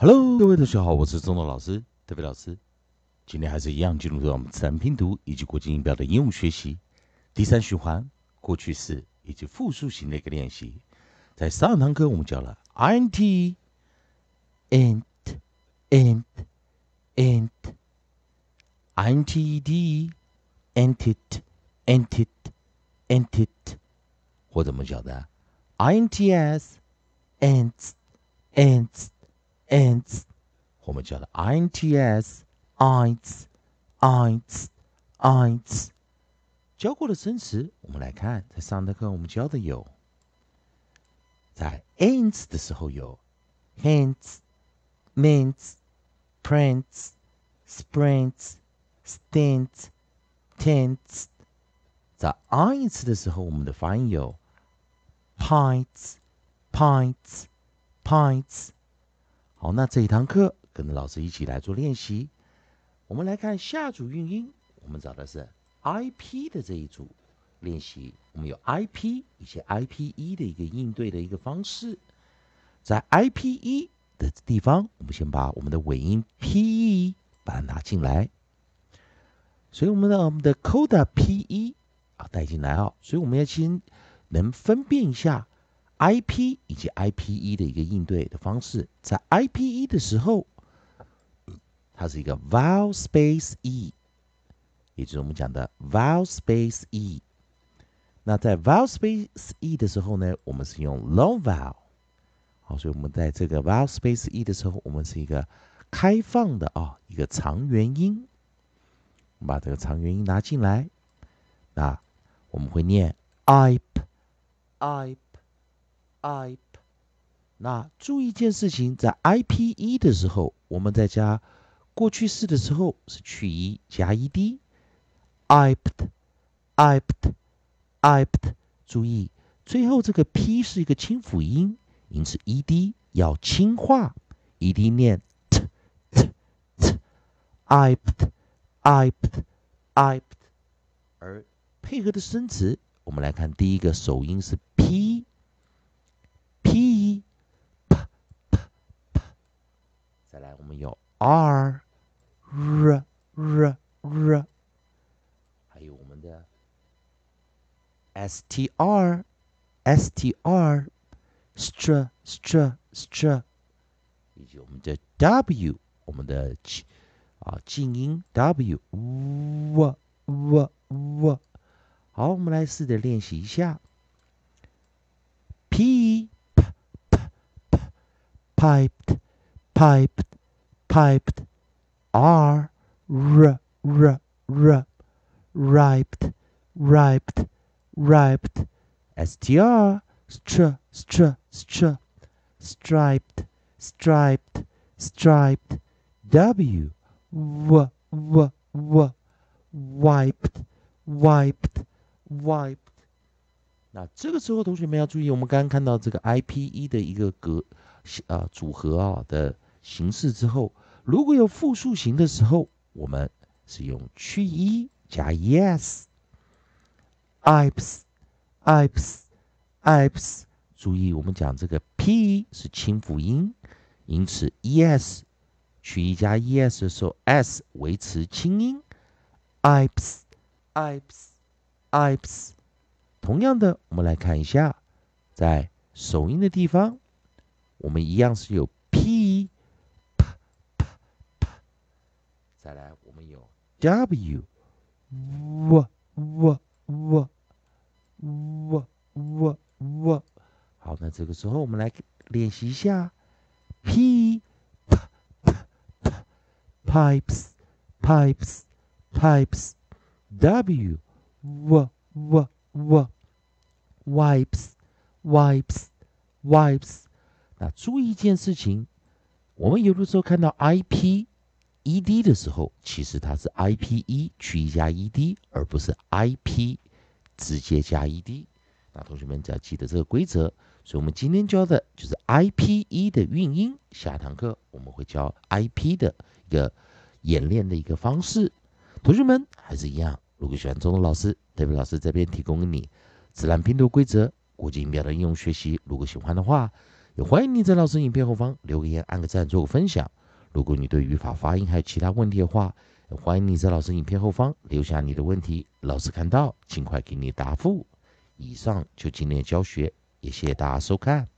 Hello，各位同学好，我是中东老师特别老师。今天还是一样进入到我们自然拼读以及国际音标的应用学习第三循环，过去式以及复数型的一个练习。在上堂课我们教了 int、int、int、int、intd、entit、entit、entit，或者我们讲的 ints、ants、ants。ants，我们叫的 ints、ints、ints、ints。教过的生词，我们来看，在上堂课我们教的有，在 ants 的时候有 hands、mints、prints、sprints、stints、tents。在 ints 的时候，我们的发音有 pints、pints、pints。好，那这一堂课跟着老师一起来做练习。我们来看下组韵音，我们找的是 I P 的这一组练习。我们有 I P 以及 I P E 的一个应对的一个方式。在 I P E 的地方，我们先把我们的尾音 P E 把它拿进来。所以我们的我们的 Coda P E 啊带进来啊，所以我们要先能分辨一下。I P 以及 I P E 的一个应对的方式，在 I P E 的时候，它是一个 vowel space E，也就是我们讲的 vowel space E。那在 vowel space E 的时候呢，我们是用 long vowel。好，所以我们在这个 vowel space E 的时候，我们是一个开放的啊，一个长元音。我们把这个长元音拿进来，那我们会念 I P i p。ip，那注意一件事情，在 I P E 的时候，我们在加过去式的时候是去 e 加 e d，ipt，ipt，ipt，注意最后这个 p 是一个清辅音，因此 e d 要轻化，e d 念 t，t，t，ipt，ipt，ipt，而配合的生词，我们来看第一个首音是 p。再来，我们有 r r r r，还有我们的 s t r s t r str str str，以及我们的 w，我们的啊静音 w w w w。好，我们来试着练习一下 p p p piped piped piped, r, r, r, r, riped, riped, riped, str, str, str, str, striped, striped, striped, w, w, w, w, wiped, wiped, wiped。那这个时候，同学们要注意，我们刚刚看到这个 I P E 的一个格啊组合啊的形式之后， 如果有复数型的时候，我们是用去 e 加 es，ips，ips，ips。注意，我们讲这个 p 是清辅音，因此 es 去 e 加 es 的时候，s 维持清音，ips，ips，ips。同样的，我们来看一下，在首音的地方，我们一样是有再来，我们有 w w w w w w w。好，那这个时候我们来练习一下 p p p pipes pipes pipes w w w w wipes wipes wipes。那注意一件事情，我们有的时候看到 i p。E d 的时候，其实它是 i p e 去一加 e d，而不是 i p 直接加 e d。那同学们只要记得这个规则。所以我们今天教的就是 i p e 的韵音。下堂课我们会教 i p 的一个演练的一个方式。同学们还是一样，如果喜欢中文老师，特别老师这边提供给你自然拼读规则、国际音标的应用学习。如果喜欢的话，也欢迎你在老师影片后方留个言、按个赞、做个分享。如果你对语法、发音还有其他问题的话，欢迎你在老师影片后方留下你的问题，老师看到尽快给你答复。以上就今天的教学，也谢谢大家收看。